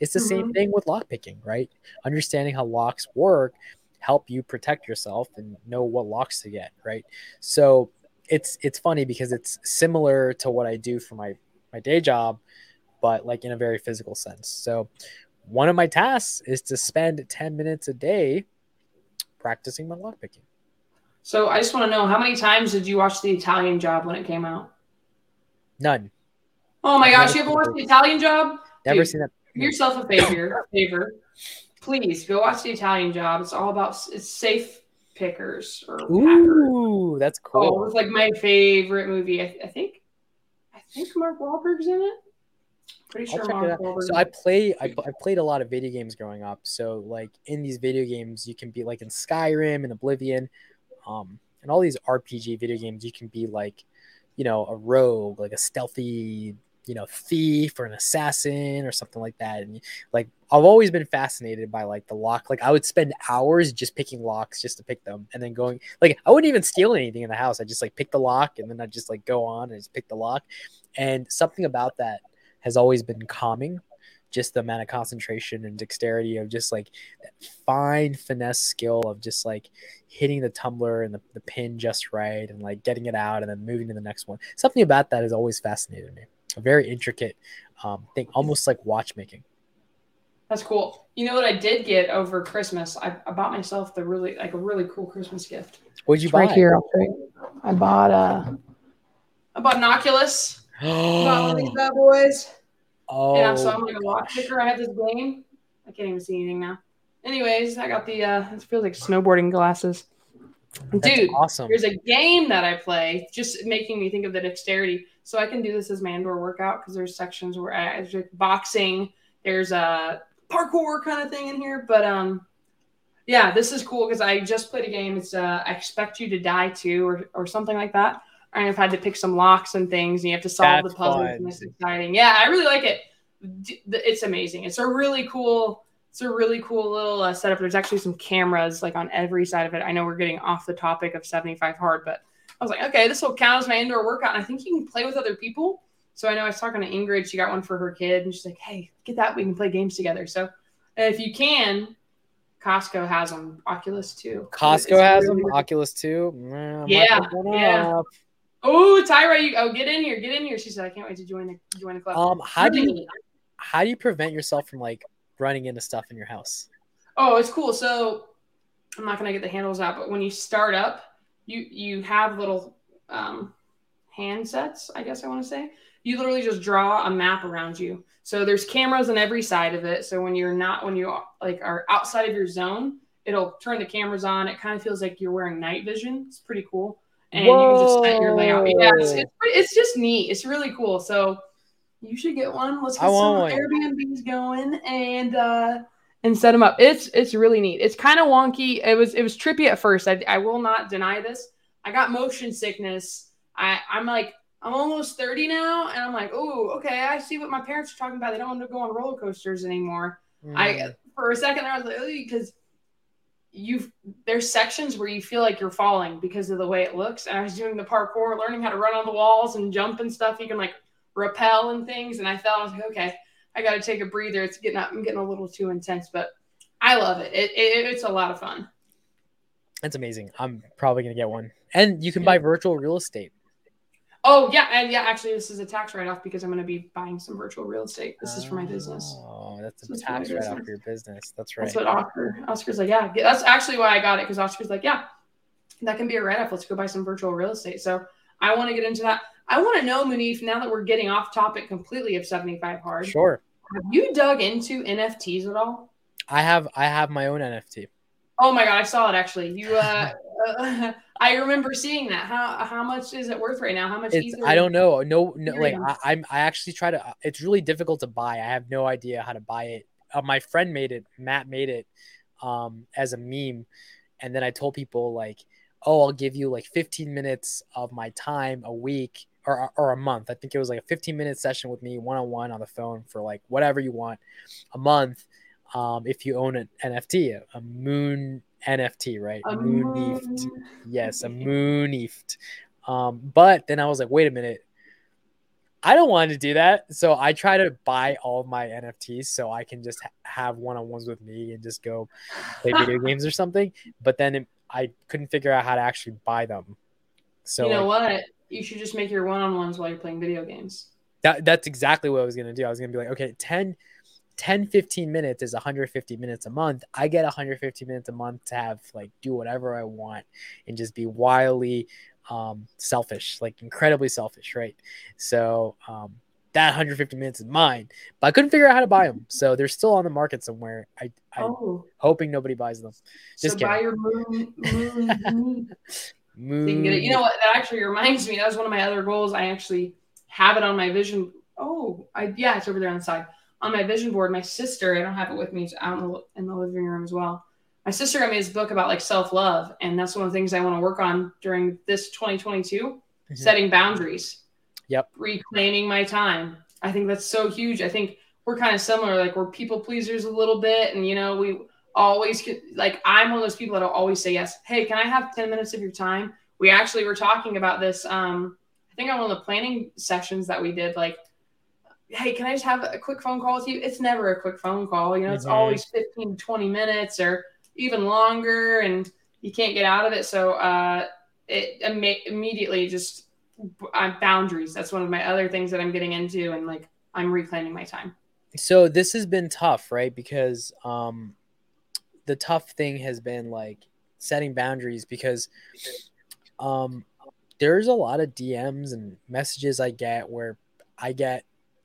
It's the mm-hmm. same thing with lock picking, right? Understanding how locks work help you protect yourself and know what locks to get, right? So it's it's funny because it's similar to what I do for my my day job, but like in a very physical sense. So one of my tasks is to spend 10 minutes a day practicing my lockpicking. So I just want to know how many times did you watch the Italian job when it came out? None. Oh my gosh, you haven't watched the Italian job? Never Dude, seen that. Do yourself a favor, favor. Please go watch the Italian job. It's all about it's safe pickers or Ooh, hackers. that's oh, cool. Oh, it's like my favorite movie. I, I think I think Mark Wahlberg's in it. Pretty sure. So I play. I, I played a lot of video games growing up. So like in these video games, you can be like in Skyrim and Oblivion, um, and all these RPG video games. You can be like, you know, a rogue, like a stealthy, you know, thief or an assassin or something like that. And like I've always been fascinated by like the lock. Like I would spend hours just picking locks just to pick them, and then going like I wouldn't even steal anything in the house. I just like pick the lock, and then I just like go on and just pick the lock. And something about that has always been calming. Just the amount of concentration and dexterity of just like that fine finesse skill of just like hitting the tumbler and the, the pin just right and like getting it out and then moving to the next one. Something about that has always fascinated me. A very intricate um, thing, almost like watchmaking. That's cool. You know what I did get over Christmas? I, I bought myself the really like a really cool Christmas gift. What'd you it's buy? Right here. I bought a. I bought an Oculus about these bad boys. Oh, and so I'm like a lock picker. I have this game. I can't even see anything now. Anyways, I got the uh it feels like snowboarding glasses. That's Dude, awesome. There's a game that I play, just making me think of the dexterity. So I can do this as my indoor workout because there's sections where I there's like boxing, there's a parkour kind of thing in here. But um yeah, this is cool because I just played a game. It's uh I expect you to die too, or or something like that. I've had to pick some locks and things, and you have to solve That's the puzzles, fun. and it's exciting. Yeah, I really like it. it's amazing. It's a really cool. It's a really cool little uh, setup. There's actually some cameras like on every side of it. I know we're getting off the topic of 75 hard, but I was like, okay, this will count as my indoor workout. And I think you can play with other people. So I know I was talking to Ingrid. She got one for her kid, and she's like, hey, get that. We can play games together. So if you can, Costco has them. Oculus too. Costco has them. Oculus too. yeah. Yeah. Oh, Tyra, you oh get in here, get in here. She said, I can't wait to join the join the club. Um, how do you how do you prevent yourself from like running into stuff in your house? Oh, it's cool. So I'm not gonna get the handles out, but when you start up, you you have little um handsets, I guess I want to say. You literally just draw a map around you. So there's cameras on every side of it. So when you're not when you like are outside of your zone, it'll turn the cameras on. It kind of feels like you're wearing night vision. It's pretty cool and Whoa. you can just set your layout. Yeah, it's, it's, it's, just neat. It's really cool. So you should get one. Let's get some one. Airbnbs going and uh and set them up. It's it's really neat. It's kind of wonky. It was it was trippy at first. I, I will not deny this. I got motion sickness. I I'm like I'm almost 30 now, and I'm like, oh, okay. I see what my parents are talking about. They don't want to go on roller coasters anymore. Mm. I for a second I was like, oh, because you there's sections where you feel like you're falling because of the way it looks. And I was doing the parkour, learning how to run on the walls and jump and stuff. You can like rappel and things. And I felt I was like, okay, I got to take a breather. It's getting up. I'm getting a little too intense, but I love it. It, it. It's a lot of fun. That's amazing. I'm probably gonna get one. And you can buy virtual real estate. Oh yeah, and yeah, actually, this is a tax write-off because I'm going to be buying some virtual real estate. This is for my business. Oh, that's a tax write-off for your business. That's right. That's what Oscar. Oscar's like, yeah, that's actually why I got it because Oscar's like, yeah, that can be a write-off. Let's go buy some virtual real estate. So I want to get into that. I want to know, Munif, now that we're getting off topic completely of 75 hard. Sure. Have you dug into NFTs at all? I have. I have my own NFT. Oh my god, I saw it actually. You uh, uh I remember seeing that. How how much is it worth right now? How much? I don't know. No, no. Like I, am I actually try to. It's really difficult to buy. I have no idea how to buy it. Uh, my friend made it. Matt made it um, as a meme, and then I told people like, "Oh, I'll give you like 15 minutes of my time a week." Or, or a month. I think it was like a 15 minute session with me one on one on the phone for like whatever you want a month. Um, if you own an NFT, a moon NFT, right? A Mooneft. Yes, a Mooneft. Um, but then I was like, wait a minute. I don't want to do that. So I try to buy all my NFTs so I can just ha- have one on ones with me and just go play video games or something. But then it, I couldn't figure out how to actually buy them. So you know like, what? You should just make your one on ones while you're playing video games. That that's exactly what I was gonna do. I was gonna be like, okay, 10 10 15 minutes is 150 minutes a month i get 150 minutes a month to have like do whatever i want and just be wildly um selfish like incredibly selfish right so um that 150 minutes is mine but i couldn't figure out how to buy them so they're still on the market somewhere i i'm oh. hoping nobody buys them just so buy your moon moon, moon. You know what? That actually reminds me. That was one of my other goals. I actually have it on my vision. Oh, I yeah, it's over there on the side on my vision board, my sister, I don't have it with me, it's out in the, in the living room as well. My sister got me this book about like self love. And that's one of the things I want to work on during this 2022 mm-hmm. setting boundaries. Yep. Reclaiming my time. I think that's so huge. I think we're kind of similar. Like we're people pleasers a little bit. And, you know, we always like, I'm one of those people that'll always say yes. Hey, can I have 10 minutes of your time? We actually were talking about this. Um, I think on one of the planning sessions that we did, like, hey, can I just have a quick phone call with you? It's never a quick phone call. You know, it's mm-hmm. always 15 to 20 minutes or even longer, and you can't get out of it. So uh, it Im- immediately just uh, boundaries. That's one of my other things that I'm getting into, and like I'm reclaiming my time. So this has been tough, right? Because um, the tough thing has been like setting boundaries because um, there's a lot of DMs and messages I get where I get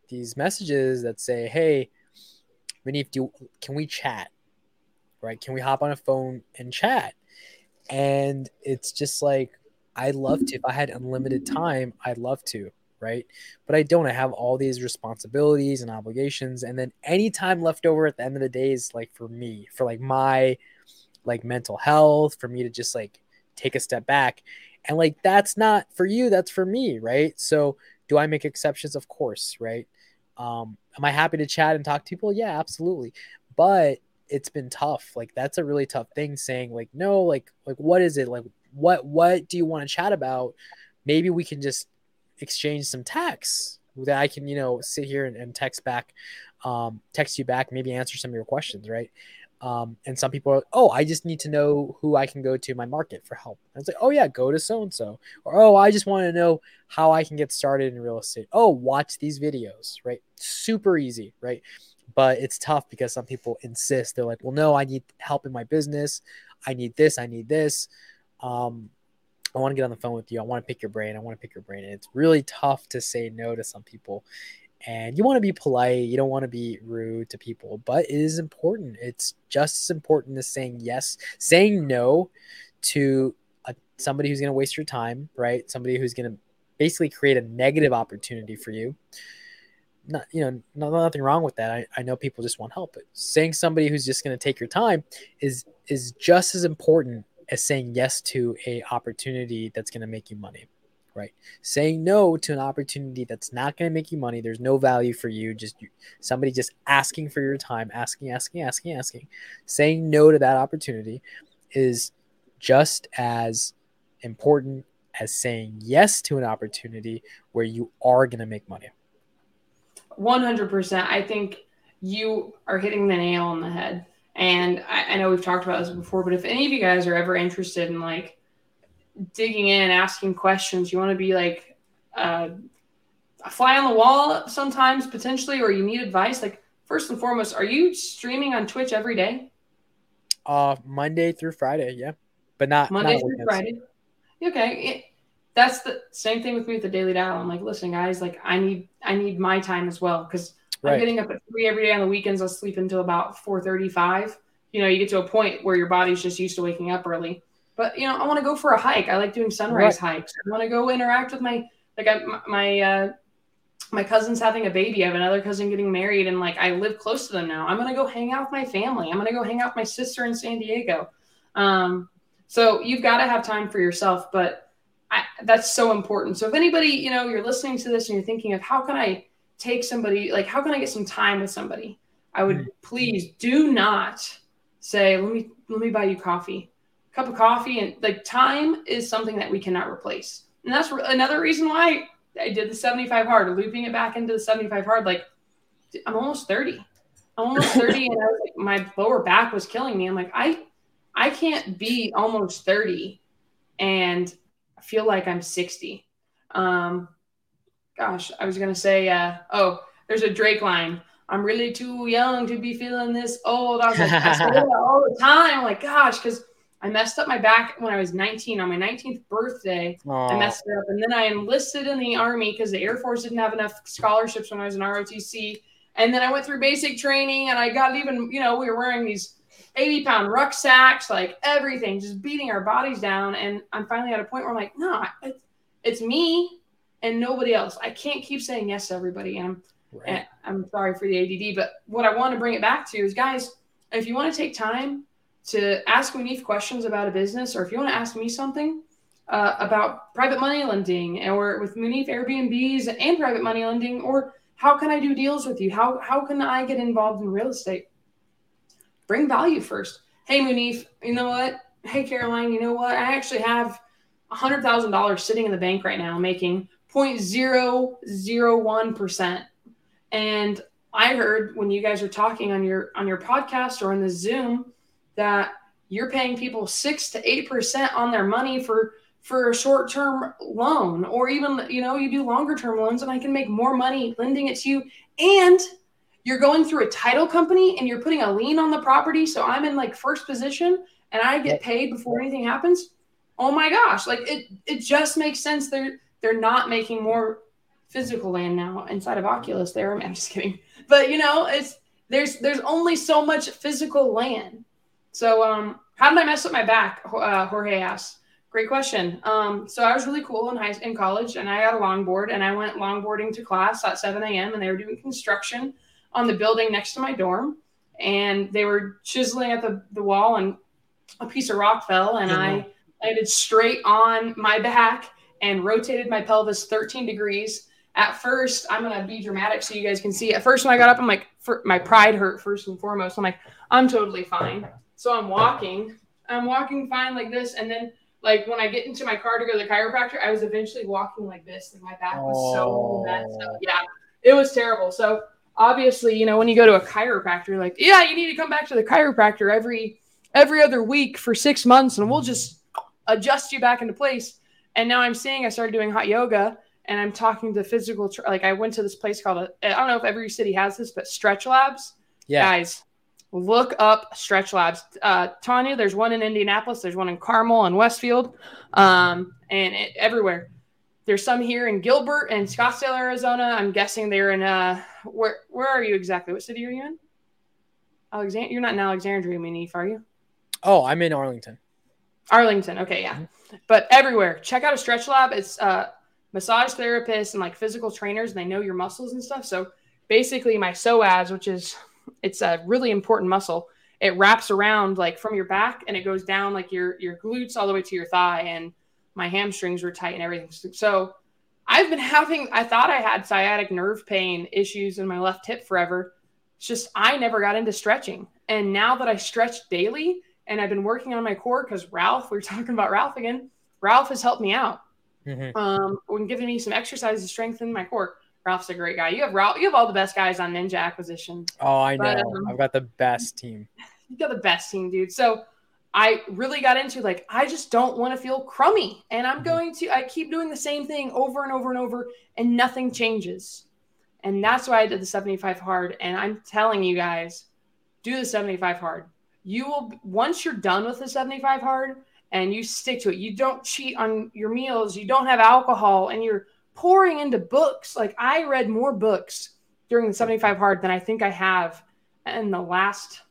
these messages that say, "Hey, Munif, do can we chat? Right? Can we hop on a phone and chat?" And it's just like I'd love to. If I had unlimited time, I'd love to, right? But I don't. I have all these responsibilities and obligations, and then any time left over at the end of the day is like for me, for like my like mental health, for me to just like take a step back. And like that's not for you, that's for me, right? So do I make exceptions? Of course, right? Um, am I happy to chat and talk to people? Yeah, absolutely. But it's been tough. Like that's a really tough thing saying like no, like like what is it? Like what what do you want to chat about? Maybe we can just exchange some texts that I can, you know, sit here and, and text back, um, text you back, maybe answer some of your questions, right? Um, and some people are, oh, I just need to know who I can go to my market for help. And it's like, oh yeah, go to so and so. Or oh, I just want to know how I can get started in real estate. Oh, watch these videos, right? Super easy, right? But it's tough because some people insist. They're like, well, no, I need help in my business. I need this. I need this. Um, I want to get on the phone with you. I want to pick your brain. I want to pick your brain. And it's really tough to say no to some people and you want to be polite you don't want to be rude to people but it is important. It's just as important as saying yes saying no to a, somebody who's going to waste your time right? Somebody who's going to basically create a negative opportunity for you. Not you know not, nothing wrong with that. I, I know people just want help but saying somebody who's just going to take your time is is just as important as saying yes to a opportunity that's going to make you money right? Saying no to an opportunity that's not going to make you money, there's no value for you, just somebody just asking for your time, asking, asking, asking, asking. Saying no to that opportunity is just as important as saying yes to an opportunity where you are going to make money. 100%. I think you are hitting the nail on the head. And I, I know we've talked about this before, but if any of you guys are ever interested in like digging in, asking questions. You want to be like uh, a fly on the wall sometimes, potentially, or you need advice. Like first and foremost, are you streaming on Twitch every day? Uh, Monday through Friday, yeah, but not Monday not through Friday. Okay, it, that's the same thing with me with the Daily Dial. I'm like, listen, guys, like I need I need my time as well because right. I'm getting up at three every day on the weekends. I'll sleep until about four thirty five. You know, you get to a point where your body's just used to waking up early. But you know, I want to go for a hike. I like doing sunrise right. hikes. I want to go interact with my like I, my uh, my cousin's having a baby. I have another cousin getting married, and like I live close to them now. I'm gonna go hang out with my family. I'm gonna go hang out with my sister in San Diego. Um, so you've got to have time for yourself, but I, that's so important. So if anybody, you know, you're listening to this and you're thinking of how can I take somebody, like how can I get some time with somebody? I would mm-hmm. please do not say, let me let me buy you coffee cup of coffee and like time is something that we cannot replace. And that's another reason why I did the 75 hard, looping it back into the 75 hard. Like I'm almost 30. I'm almost 30 and I was like, my lower back was killing me. I'm like, I I can't be almost 30 and feel like I'm 60. Um gosh, I was gonna say uh oh, there's a Drake line. I'm really too young to be feeling this old. I was like, I say that all the time. I'm like, gosh, because I messed up my back when I was 19 on my 19th birthday. Aww. I messed it up. And then I enlisted in the Army because the Air Force didn't have enough scholarships when I was in ROTC. And then I went through basic training and I got even, you know, we were wearing these 80 pound rucksacks, like everything, just beating our bodies down. And I'm finally at a point where I'm like, no, it's, it's me and nobody else. I can't keep saying yes to everybody. And I'm, right. and I'm sorry for the ADD, but what I want to bring it back to is guys, if you want to take time to ask Munif questions about a business, or if you want to ask me something uh, about private money lending, or with Munif Airbnbs and private money lending, or how can I do deals with you? How how can I get involved in real estate? Bring value first. Hey Munif, you know what? Hey Caroline, you know what? I actually have hundred thousand dollars sitting in the bank right now, making 0.001 percent, and I heard when you guys are talking on your on your podcast or in the Zoom that you're paying people six to eight percent on their money for for a short term loan, or even you know you do longer term loans, and I can make more money lending it to you, and you're going through a title company and you're putting a lien on the property, so I'm in like first position and I get paid before anything happens. Oh my gosh, like it it just makes sense. They're they're not making more physical land now inside of Oculus. There, I'm just kidding, but you know it's there's there's only so much physical land so, um, how did I mess up my back? Uh, Jorge asked. Great question. Um, so I was really cool in high in college, and I got a longboard, and I went longboarding to class at 7 a.m. and they were doing construction on the building next to my dorm, and they were chiseling at the, the wall, and a piece of rock fell, and mm-hmm. I landed straight on my back and rotated my pelvis 13 degrees at first, I'm gonna be dramatic so you guys can see. At first, when I got up, I'm like, for, my pride hurt first and foremost. I'm like, I'm totally fine. So I'm walking, I'm walking fine like this, and then like when I get into my car to go to the chiropractor, I was eventually walking like this, and my back was oh. so messed up. Yeah, it was terrible. So obviously, you know, when you go to a chiropractor, like, yeah, you need to come back to the chiropractor every every other week for six months, and we'll just adjust you back into place. And now I'm seeing I started doing hot yoga, and I'm talking to physical. like I went to this place called I don't know if every city has this, but Stretch Labs. Yeah, guys, look up Stretch Labs. Uh, Tanya, there's one in Indianapolis, there's one in Carmel and Westfield, um, and it, everywhere. There's some here in Gilbert and Scottsdale, Arizona. I'm guessing they're in uh where where are you exactly? What city are you in? Alexander, you're not in Alexandria, Munif, are you? Oh, I'm in Arlington. Arlington, okay, yeah. Mm-hmm. But everywhere, check out a stretch lab. It's uh massage therapists and like physical trainers, and they know your muscles and stuff. So basically, my psoas, which is it's a really important muscle, it wraps around like from your back and it goes down like your your glutes all the way to your thigh and my hamstrings were tight and everything. So I've been having, I thought I had sciatic nerve pain issues in my left hip forever. It's just I never got into stretching. And now that I stretch daily and I've been working on my core because Ralph, we are talking about Ralph again, Ralph has helped me out. Mm-hmm. Um, when giving me some exercises to strengthen my core. Ralph's a great guy. You have Ralph, you have all the best guys on Ninja Acquisition. Oh, I know. But, um, I've got the best team. You got the best team, dude. So I really got into like I just don't want to feel crummy and I'm mm-hmm. going to I keep doing the same thing over and over and over and nothing changes. And that's why I did the 75 hard and I'm telling you guys do the 75 hard. You will once you're done with the 75 hard and you stick to it. You don't cheat on your meals, you don't have alcohol and you're pouring into books. Like I read more books during the 75 hard than I think I have in the last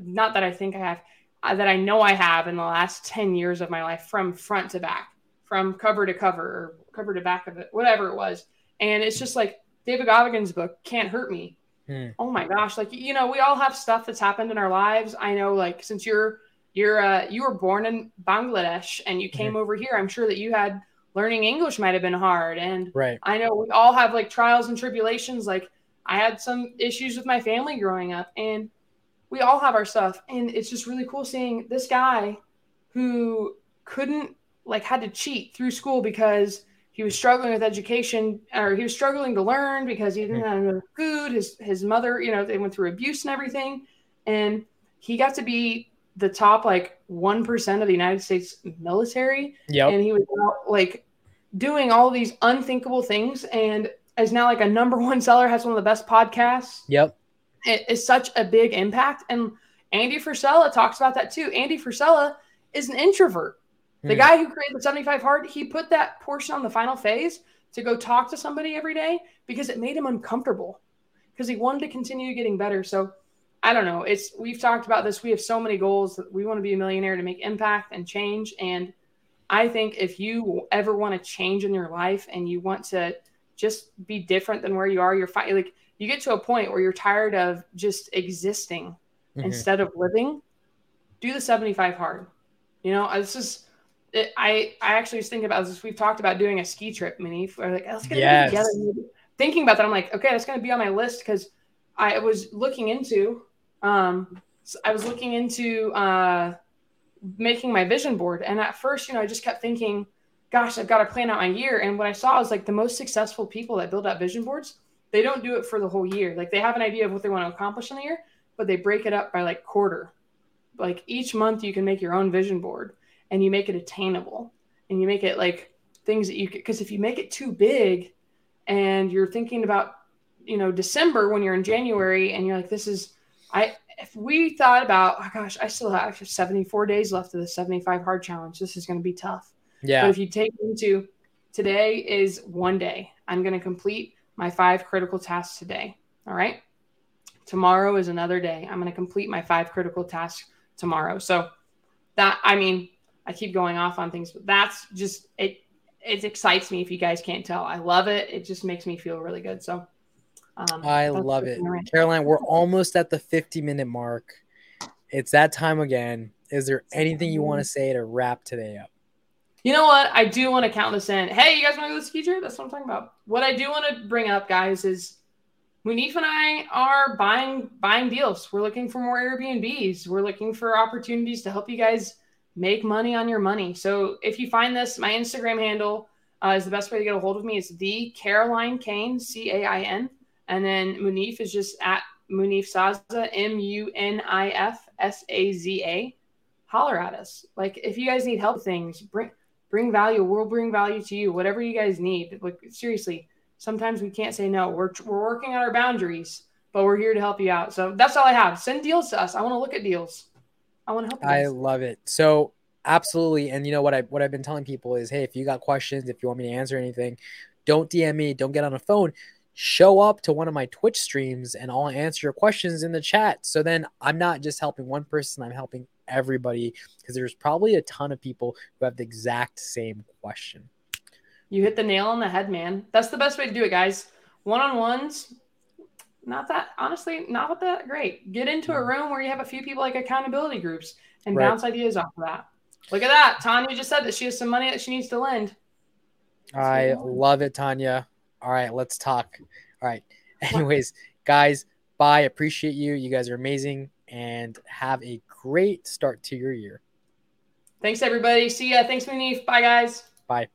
not that I think I have uh, that I know I have in the last 10 years of my life from front to back, from cover to cover or cover to back of it, whatever it was. And it's just like David Goggins' book, Can't Hurt Me. Hmm. Oh my gosh. Like, you know, we all have stuff that's happened in our lives. I know, like, since you're, you're, uh, you were born in Bangladesh and you came hmm over here, I'm sure that you had learning English might have been hard. And right. I know we all have like trials and tribulations. Like, I had some issues with my family growing up. And we all have our stuff and it's just really cool seeing this guy who couldn't like had to cheat through school because he was struggling with education or he was struggling to learn because he didn't mm-hmm. have enough food his his mother you know they went through abuse and everything and he got to be the top like 1% of the united states military yep. and he was like doing all these unthinkable things and is now like a number one seller has one of the best podcasts yep it is such a big impact. And Andy Frisella talks about that too. Andy Frisella is an introvert. The hmm. guy who created the 75 hard, he put that portion on the final phase to go talk to somebody every day because it made him uncomfortable because he wanted to continue getting better. So I don't know. It's we've talked about this. We have so many goals that we want to be a millionaire to make impact and change. And I think if you ever want to change in your life and you want to just be different than where you are, you're fighting like you get to a point where you're tired of just existing mm-hmm. instead of living, do the 75 hard. You know, this is it, I I actually was thinking about this. We've talked about doing a ski trip, mini. Or like let's get yes. together. Thinking about that, I'm like, okay, that's going to be on my list because I was looking into, um, I was looking into uh, making my vision board, and at first, you know, I just kept thinking, gosh, I've got to plan out my year. And what I saw was like the most successful people that build out vision boards they don't do it for the whole year. Like they have an idea of what they want to accomplish in the year, but they break it up by like quarter. Like each month you can make your own vision board and you make it attainable and you make it like things that you because if you make it too big and you're thinking about you know December when you're in January and you're like this is I if we thought about oh gosh I still have 74 days left of the 75 hard challenge this is going to be tough yeah but if you take into today is one day I'm going to complete my five critical tasks today. All right. Tomorrow is another day. I'm going to complete my five critical tasks tomorrow. So that, I mean, I keep going off on things, but that's just, it, it excites me if you guys can't tell. I love it. It just makes me feel really good. So um, I love it. Caroline, we're almost at the 50 minute mark. It's that time again. Is there anything you want to say to wrap today up? You know what? I do want to count this in. Hey, you guys want to go to the ski trip? That's what I'm talking about. What I do want to bring up, guys, is Munif and I are buying buying deals. We're looking for more Airbnbs. We're looking for opportunities to help you guys make money on your money. So if you find this, my Instagram handle uh, is the best way to get a hold of me. It's the Caroline Cain, C A I N, and then Munif is just at Munif Saza, M U N I F S A Z A. Holler at us. Like if you guys need help, things bring bring value. We'll bring value to you. Whatever you guys need. Like seriously, sometimes we can't say no. We're we're working on our boundaries, but we're here to help you out. So that's all I have. Send deals to us. I want to look at deals. I want to help. I love it. So absolutely, and you know what I what I've been telling people is, hey, if you got questions, if you want me to answer anything, don't DM me. Don't get on the phone. Show up to one of my Twitch streams and I'll answer your questions in the chat. So then I'm not just helping one person, I'm helping everybody because there's probably a ton of people who have the exact same question. You hit the nail on the head, man. That's the best way to do it, guys. One on ones, not that honestly, not that great. Get into a room where you have a few people like accountability groups and right. bounce ideas off of that. Look at that. Tanya just said that she has some money that she needs to lend. I love it, Tanya. All right, let's talk. All right. Anyways, guys, bye. Appreciate you. You guys are amazing and have a great start to your year. Thanks, everybody. See ya. Thanks, Munif. Bye, guys. Bye.